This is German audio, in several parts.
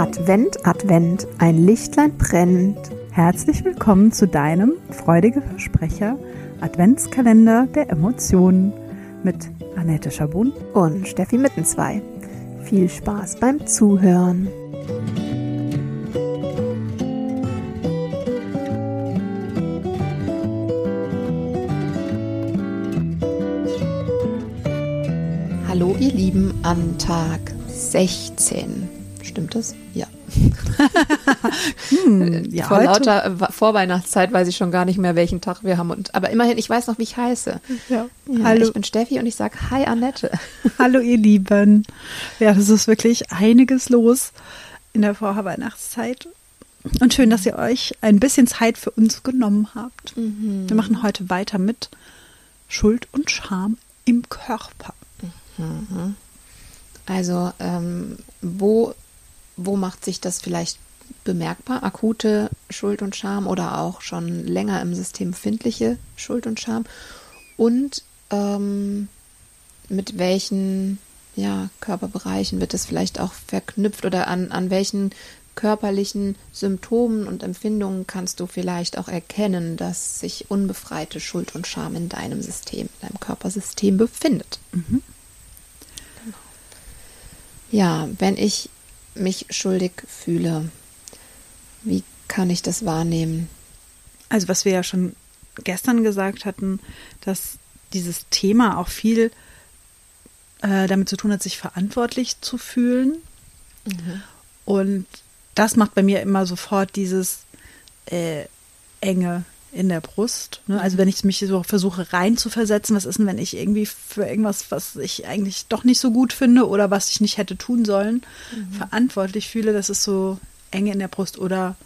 Advent, Advent, ein Lichtlein brennt. Herzlich willkommen zu deinem freudige Versprecher Adventskalender der Emotionen mit Annette Schabun und Steffi Mittenzwei. Viel Spaß beim Zuhören. Hallo ihr Lieben an Tag 16. Stimmt das? Ja. hm, ja Vor heute? lauter äh, Vorweihnachtszeit weiß ich schon gar nicht mehr, welchen Tag wir haben. Und, aber immerhin, ich weiß noch, wie ich heiße. Ja. ja Hallo. Ich bin Steffi und ich sage Hi Annette. Hallo ihr Lieben. Ja, das ist wirklich einiges los in der Vorweihnachtszeit. Und schön, dass ihr euch ein bisschen Zeit für uns genommen habt. Mhm. Wir machen heute weiter mit Schuld und Scham im Körper. Mhm. Also ähm, wo, wo macht sich das vielleicht bemerkbar? Akute Schuld und Scham oder auch schon länger im System findliche Schuld und Scham? Und ähm, mit welchen ja, Körperbereichen wird es vielleicht auch verknüpft oder an, an welchen körperlichen Symptomen und Empfindungen kannst du vielleicht auch erkennen, dass sich unbefreite Schuld und Scham in deinem System, in deinem Körpersystem befindet. Mhm. Ja, wenn ich mich schuldig fühle, wie kann ich das wahrnehmen? Also was wir ja schon gestern gesagt hatten, dass dieses Thema auch viel äh, damit zu tun hat, sich verantwortlich zu fühlen. Mhm. Und das macht bei mir immer sofort dieses äh, enge in der Brust. Ne? Also wenn ich mich so versuche reinzuversetzen, was ist denn, wenn ich irgendwie für irgendwas, was ich eigentlich doch nicht so gut finde oder was ich nicht hätte tun sollen, mhm. verantwortlich fühle, das ist so enge in der Brust oder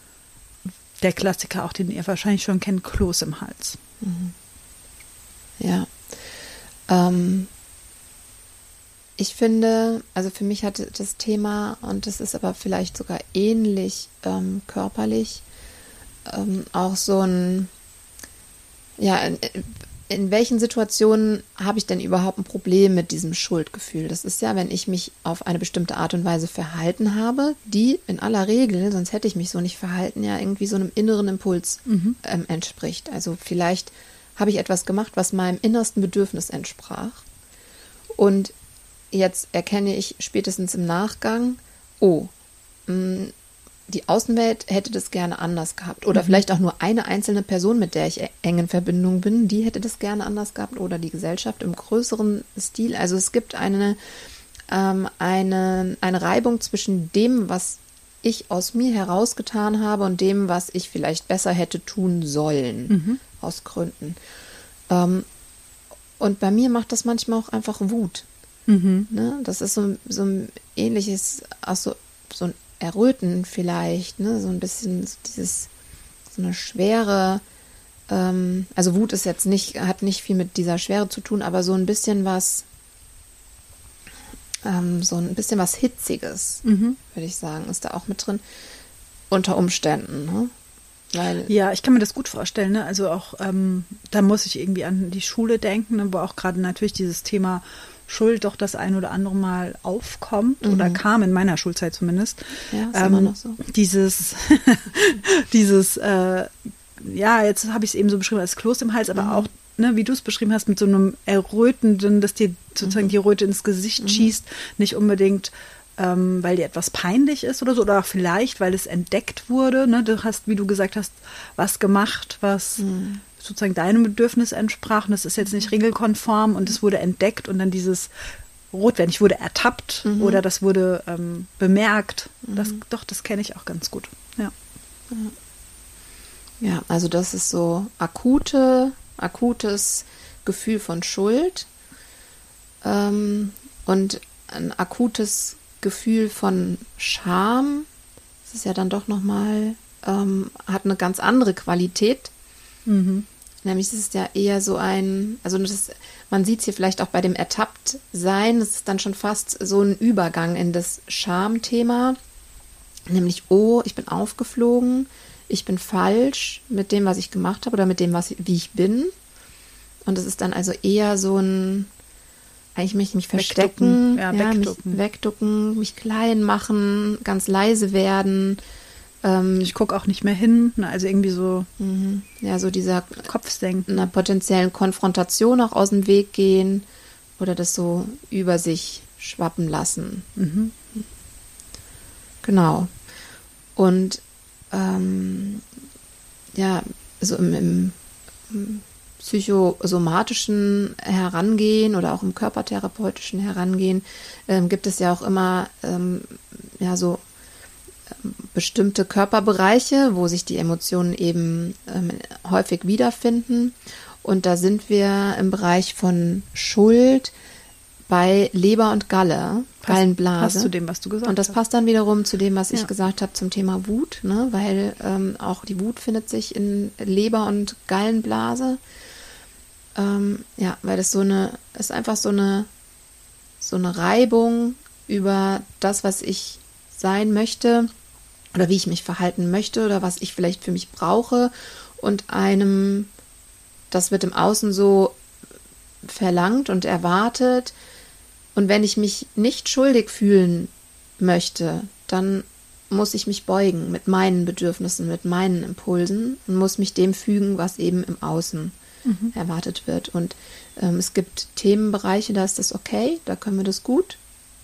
der Klassiker, auch den ihr wahrscheinlich schon kennt, Kloß im Hals. Mhm. Ja. Ähm, ich finde, also für mich hat das Thema, und das ist aber vielleicht sogar ähnlich ähm, körperlich, ähm, auch so ein, ja, in, in welchen Situationen habe ich denn überhaupt ein Problem mit diesem Schuldgefühl? Das ist ja, wenn ich mich auf eine bestimmte Art und Weise verhalten habe, die in aller Regel, sonst hätte ich mich so nicht verhalten, ja irgendwie so einem inneren Impuls mhm. ähm, entspricht. Also vielleicht habe ich etwas gemacht, was meinem innersten Bedürfnis entsprach. Und jetzt erkenne ich spätestens im Nachgang, oh, mh, mm, die Außenwelt hätte das gerne anders gehabt. Oder mhm. vielleicht auch nur eine einzelne Person, mit der ich e-, eng in Verbindung bin, die hätte das gerne anders gehabt. Oder die Gesellschaft im größeren Stil. Also es gibt eine, ähm, eine, eine Reibung zwischen dem, was ich aus mir herausgetan habe und dem, was ich vielleicht besser hätte tun sollen. Mhm. Aus Gründen. Ähm, und bei mir macht das manchmal auch einfach Wut. Mhm. Ne? Das ist so, so ein ähnliches, auch so, so ein Erröten vielleicht, ne? so ein bisschen dieses, so eine schwere, ähm, also Wut ist jetzt nicht, hat nicht viel mit dieser Schwere zu tun, aber so ein bisschen was, ähm, so ein bisschen was Hitziges, mhm. würde ich sagen, ist da auch mit drin, unter Umständen. Ne? Weil ja, ich kann mir das gut vorstellen. Ne? Also auch, ähm, da muss ich irgendwie an die Schule denken, ne? wo auch gerade natürlich dieses Thema Schuld doch das ein oder andere Mal aufkommt mhm. oder kam in meiner Schulzeit zumindest. Ja, ist ähm, immer noch so. Dieses, dieses, äh, ja, jetzt habe ich es eben so beschrieben als Kloß im Hals, aber mhm. auch, ne, wie du es beschrieben hast, mit so einem errötenden, dass dir sozusagen mhm. die Röte ins Gesicht mhm. schießt, nicht unbedingt ähm, weil dir etwas peinlich ist oder so, oder auch vielleicht, weil es entdeckt wurde. Ne? Du hast, wie du gesagt hast, was gemacht, was mhm sozusagen deinem Bedürfnis entsprach und das ist jetzt nicht regelkonform und es wurde entdeckt und dann dieses Rotwein, ich wurde ertappt mhm. oder das wurde ähm, bemerkt. Mhm. Das, doch, das kenne ich auch ganz gut. Ja. Ja, also das ist so akute, akutes Gefühl von Schuld ähm, und ein akutes Gefühl von Scham. Das ist ja dann doch nochmal, ähm, hat eine ganz andere Qualität. Mhm. Nämlich ist es ja eher so ein, also das, man sieht es hier vielleicht auch bei dem Ertappt-Sein, das ist dann schon fast so ein Übergang in das Schamthema. Nämlich, oh, ich bin aufgeflogen, ich bin falsch mit dem, was ich gemacht habe oder mit dem, was, wie ich bin. Und es ist dann also eher so ein, eigentlich mich, mich verstecken, Wegducken, ja, ja, wegducken. mich wegducken, mich klein machen, ganz leise werden. Ähm, Ich gucke auch nicht mehr hin. Ne? Also irgendwie so mhm. ja, so dieser Kopfsenken. einer potenziellen Konfrontation auch aus dem Weg gehen oder das so über sich schwappen lassen. Mhm. Genau. Und ähm, ja, so im, im, im psychosomatischen Herangehen oder auch im körpertherapeutischen Herangehen ähm, gibt es ja auch immer ähm, ja so ähm, bestimmte Körperbereiche, wo sich die Emotionen eben ähm, häufig wiederfinden. Und da sind wir im Bereich von Schuld bei Leber und Galle, Passt- Gallenblase. passt zu dem, was du gesagt Und das hast. passt dann wiederum zu dem, was ich Ja. gesagt habe zum Thema Wut, ne? weil ähm, auch die Wut findet sich in Leber und Gallenblase. Ähm, ja, weil das so eine, ist einfach so eine, so eine Reibung über das, was ich sein möchte oder wie ich mich verhalten möchte oder was ich vielleicht für mich brauche und einem, das wird im Außen so verlangt und erwartet. Und wenn ich mich nicht schuldig fühlen möchte, dann muss ich mich beugen mit meinen Bedürfnissen, mit meinen Impulsen und muss mich dem fügen, was eben im Außen erwartet wird. Und ähm, es gibt Themenbereiche, da ist das okay, da können wir das gut,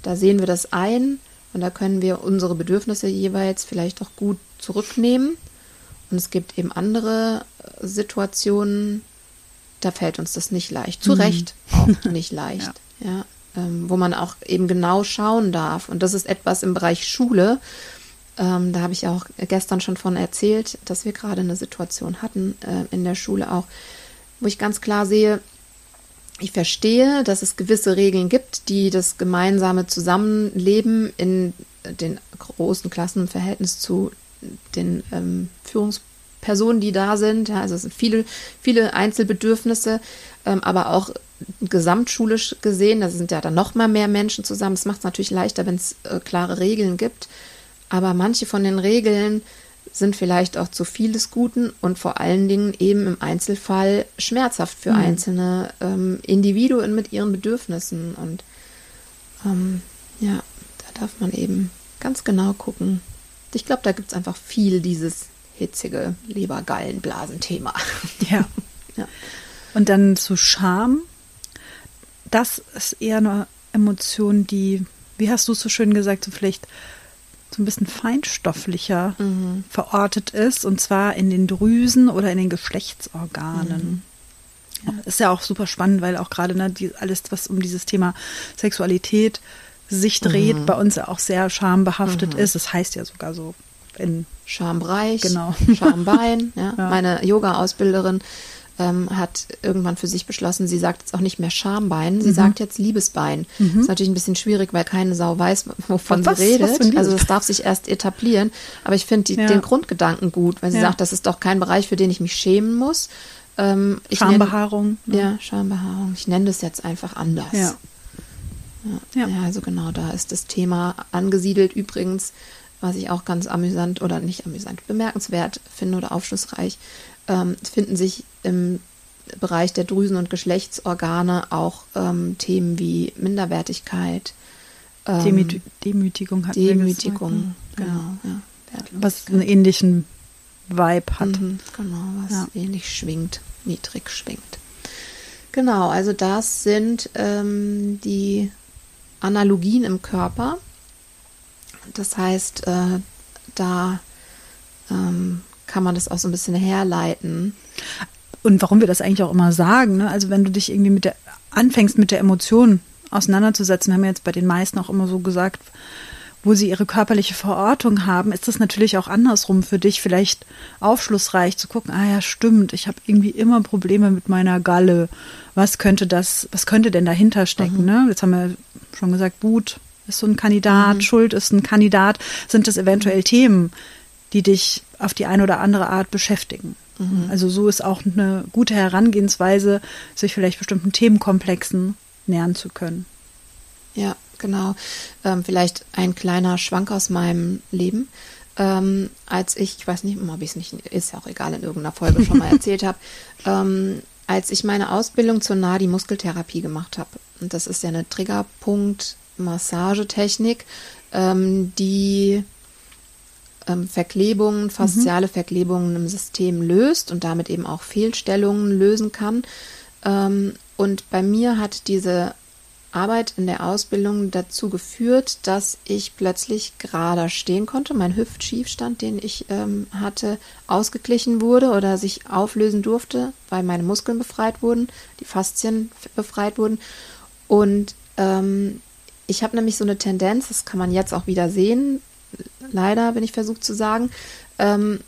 da sehen wir das ein und da können wir unsere Bedürfnisse jeweils vielleicht auch gut zurücknehmen. Und es gibt eben andere äh, Situationen, da fällt uns das nicht leicht. Zu Recht auch nicht leicht. Ja. ähm, wo man auch eben genau schauen darf. Und das ist etwas im Bereich Schule. Ähm, da habe ich auch gestern schon von erzählt, dass wir gerade eine Situation hatten äh, in der Schule auch, wo ich ganz klar sehe, ich verstehe, dass es gewisse Regeln gibt, die das gemeinsame Zusammenleben in den großen Klassen im Verhältnis zu den ähm, Führungspersonen, die da sind. Ja, also es sind viele, viele Einzelbedürfnisse, ähm, aber auch gesamtschulisch gesehen, da sind ja dann noch mal mehr Menschen zusammen. Es macht es natürlich leichter, wenn es äh, klare Regeln gibt. Aber manche von den Regeln sind vielleicht auch zu viel des Guten und vor allen Dingen eben im Einzelfall schmerzhaft für einzelne ähm, Individuen mit ihren Bedürfnissen. Und ähm, ja, da darf man eben ganz genau gucken. Ich glaube, da gibt es einfach viel dieses hitzige Lebergallenblasen-Thema. Ja. Ja. Und dann zu Scham. Das ist eher eine Emotion, die, wie hast du es so schön gesagt, so vielleicht so ein bisschen feinstofflicher Mhm. verortet ist, und zwar in den Drüsen oder in den Geschlechtsorganen. Ja, ist ja auch super spannend, weil auch gerade ne, die, alles, was um dieses Thema Sexualität sich dreht, bei uns ja auch sehr schambehaftet ist. Das heißt ja sogar so in Schambereich, Genau. Schambein. Ja. Ja. Meine Yoga-Ausbilderin ähm, hat irgendwann für sich beschlossen, sie sagt jetzt auch nicht mehr Schambein, Mhm. sie sagt jetzt Liebesbein. Ist natürlich ein bisschen schwierig, weil keine Sau weiß, wovon Was- sie redet. also das darf sich erst etablieren. Aber ich finde Ja. den Grundgedanken gut, weil sie Ja. sagt, das ist doch kein Bereich, für den ich mich schämen muss. Ähm, nenn- Schambehaarung. ne? Ja, Schambehaarung. Ich nenne das jetzt einfach anders. Ja. Ja. Ja. also genau, da ist das Thema angesiedelt. Übrigens, was ich auch ganz amüsant oder nicht amüsant, bemerkenswert finde oder aufschlussreich, ähm, finden sich im Bereich der Drüsen- und Geschlechtsorgane auch ähm, Themen wie Minderwertigkeit, ähm, Demüti Demütigung hat wir Demütigung, gesagt, ne? genau, ja, Was einen ähnlichen Vibe hat. Mhm, genau, was Ja. ähnlich schwingt, niedrig schwingt. Genau, also das sind ähm, die Analogien im Körper. Das heißt, äh, da ähm, kann man das auch so ein bisschen herleiten. Und warum wir das eigentlich auch immer sagen, ne? Also wenn du dich irgendwie mit der anfängst mit der Emotion auseinanderzusetzen, haben wir jetzt bei den meisten auch immer so gesagt, wo sie ihre körperliche Verortung haben, ist das natürlich auch andersrum für dich vielleicht aufschlussreich zu gucken, ah ja, stimmt, ich habe irgendwie immer Probleme mit meiner Galle. Was könnte das, was könnte denn dahinter stecken? Ne? Jetzt haben wir schon gesagt, Wut ist so ein Kandidat, Schuld ist ein Kandidat. Sind das eventuell Themen, die dich auf die eine oder andere Art beschäftigen? Also so ist auch eine gute Herangehensweise, sich vielleicht bestimmten Themenkomplexen nähern zu können. Ja, genau. Ähm, vielleicht ein kleiner Schwank aus meinem Leben. Ähm, als ich, ich weiß nicht, ob ich es nicht, ist ja auch egal, in irgendeiner Folge schon mal erzählt habe, ähm, als ich meine Ausbildung zur Nadi-Muskeltherapie gemacht habe, und das ist ja eine Triggerpunkt-Massagetechnik, ähm, die ähm, Verklebungen, fasziale mhm. Verklebungen im System löst und damit eben auch Fehlstellungen lösen kann. Ähm, und bei mir hat diese Arbeit in der Ausbildung dazu geführt, dass ich plötzlich gerader stehen konnte. Mein Hüftschiefstand, den ich ähm, hatte, ausgeglichen wurde oder sich auflösen durfte, weil meine Muskeln befreit wurden, die Faszien befreit wurden. Und ähm, ich habe nämlich so eine Tendenz, das kann man jetzt auch wieder sehen, leider bin ich versucht zu sagen, ähm,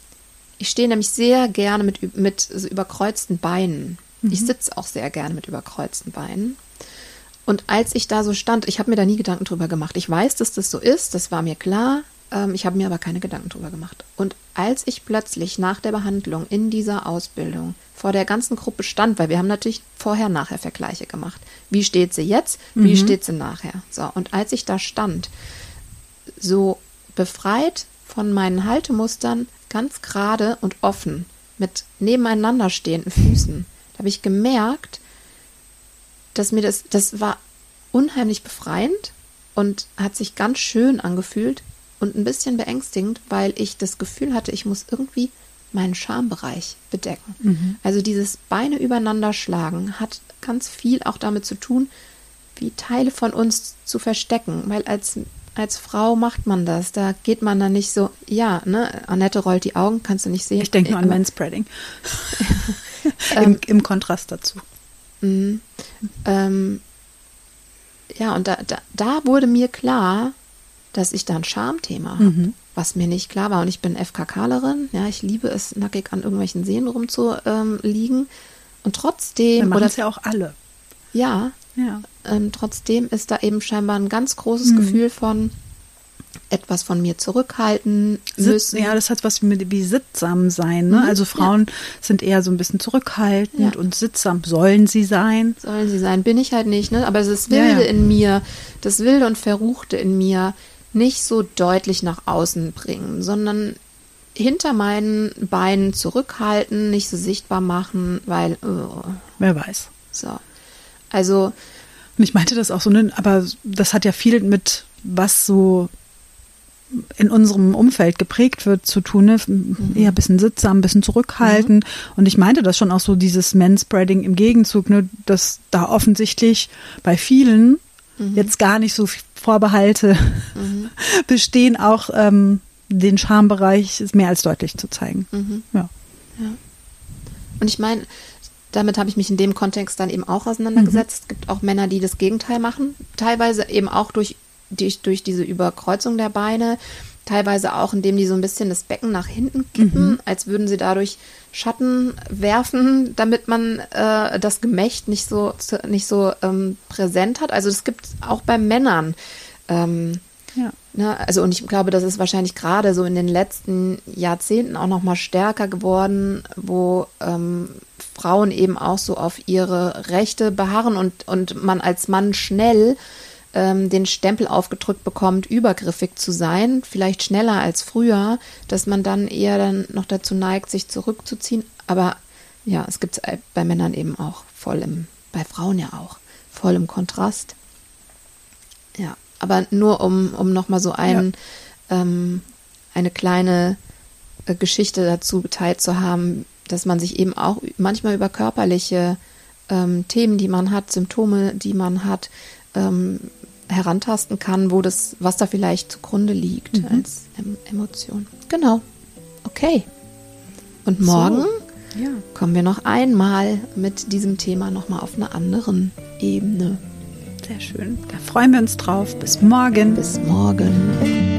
ich stehe nämlich sehr gerne mit, mit so überkreuzten Beinen. Mhm. Ich sitze auch sehr gerne mit überkreuzten Beinen. Und als ich da so stand, ich habe mir da nie Gedanken drüber gemacht. Ich weiß, dass das so ist, das war mir klar. Ähm, ich habe mir aber keine Gedanken drüber gemacht. Und als ich plötzlich nach der Behandlung in dieser Ausbildung vor der ganzen Gruppe stand, weil wir haben natürlich vorher-nachher Vergleiche gemacht. Wie steht sie jetzt? Wie mhm. steht sie nachher? So, und als ich da stand, so befreit von meinen Haltemustern, ganz gerade und offen, mit nebeneinander stehenden Füßen, da habe ich gemerkt, dass mir das, das war unheimlich befreiend und hat sich ganz schön angefühlt und ein bisschen beängstigend, weil ich das Gefühl hatte, ich muss irgendwie meinen Schambereich bedecken. Mhm. Also dieses Beine übereinander schlagen hat ganz viel auch damit zu tun, wie Teile von uns zu verstecken, weil als als Frau macht man das. Da geht man dann nicht so, ja, ne, Annette rollt die Augen, kannst du nicht sehen. Ich denke nur an Manspreading. Im, ähm, Im, Kontrast dazu. Mhm. Ähm, ja, und da, da, da, wurde mir klar, dass ich da ein Schamthema habe, mhm. was mir nicht klar war. Und ich bin FKKlerin, ja, ich liebe es, nackig an irgendwelchen Seen rumzuliegen. Ähm, und trotzdem. Wir es ja auch alle. Ja. Ja. Ähm, trotzdem ist da eben scheinbar ein ganz großes mhm. Gefühl von, etwas von mir zurückhalten müssen. Ja, das hat was mit wie sittsam sein. Ne? Mhm, also Frauen ja. sind eher so ein bisschen zurückhaltend ja. und sittsam sollen sie sein. Sollen sie sein, bin ich halt nicht. Ne? Aber das Wilde ja, in mir, das Wilde und Verruchte in mir nicht so deutlich nach außen bringen, sondern hinter meinen Beinen zurückhalten, nicht so sichtbar machen, weil oh. wer weiß. So, also und ich meinte das auch so, ne, aber das hat ja viel mit was so in unserem Umfeld geprägt wird, zu tun, ne? Mhm. eher ein bisschen sittsam, ein bisschen zurückhalten. Mhm. Und ich meinte das schon auch so, dieses Manspreading im Gegenzug, ne, dass da offensichtlich bei vielen mhm. jetzt gar nicht so Vorbehalte mhm. bestehen, auch ähm, den Schambereich mehr als deutlich zu zeigen. Mhm. Ja. ja. Und ich meine, damit habe ich mich in dem Kontext dann eben auch auseinandergesetzt. Mhm. Es gibt auch Männer, die das Gegenteil machen, teilweise eben auch durch durch, durch diese Überkreuzung der Beine, teilweise auch, indem die so ein bisschen das Becken nach hinten kippen, mhm. als würden sie dadurch Schatten werfen, damit man äh, das Gemächt nicht so, nicht so ähm, präsent hat. Also es gibt auch bei Männern. Ähm, ja. Ne, also und ich glaube, das ist wahrscheinlich gerade so in den letzten Jahrzehnten auch noch mal stärker geworden, wo ähm, Frauen eben auch so auf ihre Rechte beharren und, und man als Mann schnell ähm, den Stempel aufgedrückt bekommt, übergriffig zu sein, vielleicht schneller als früher, dass man dann eher dann noch dazu neigt, sich zurückzuziehen. Aber ja, es gibt es bei Männern eben auch voll im, bei Frauen ja auch, voll im Kontrast. Ja, aber nur um, um nochmal so ein, ja. ähm, eine kleine äh, Geschichte dazu geteilt zu haben, dass man sich eben auch manchmal über körperliche ähm, Themen, die man hat, Symptome, die man hat, ähm, herantasten kann, wo das, was da vielleicht zugrunde liegt mhm. als Emotion. Genau. Okay. Und morgen so, ja. kommen wir noch einmal mit diesem Thema nochmal auf einer anderen Ebene. Sehr schön. Da freuen wir uns drauf. Bis morgen. Bis morgen.